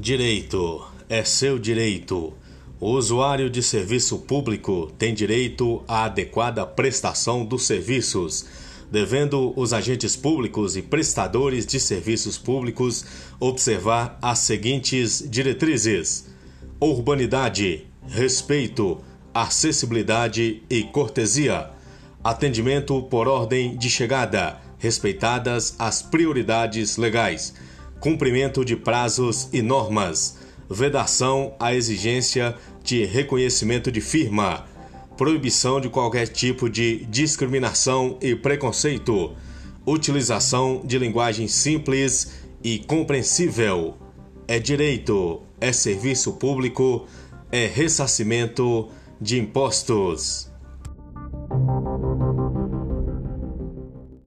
Direito é seu direito. O usuário de serviço público tem direito à adequada prestação dos serviços, devendo os agentes públicos e prestadores de serviços públicos observar as seguintes diretrizes: urbanidade, respeito, acessibilidade e cortesia, atendimento por ordem de chegada, respeitadas as prioridades legais cumprimento de prazos e normas, vedação à exigência de reconhecimento de firma, proibição de qualquer tipo de discriminação e preconceito, utilização de linguagem simples e compreensível. É direito, é serviço público, é ressarcimento de impostos.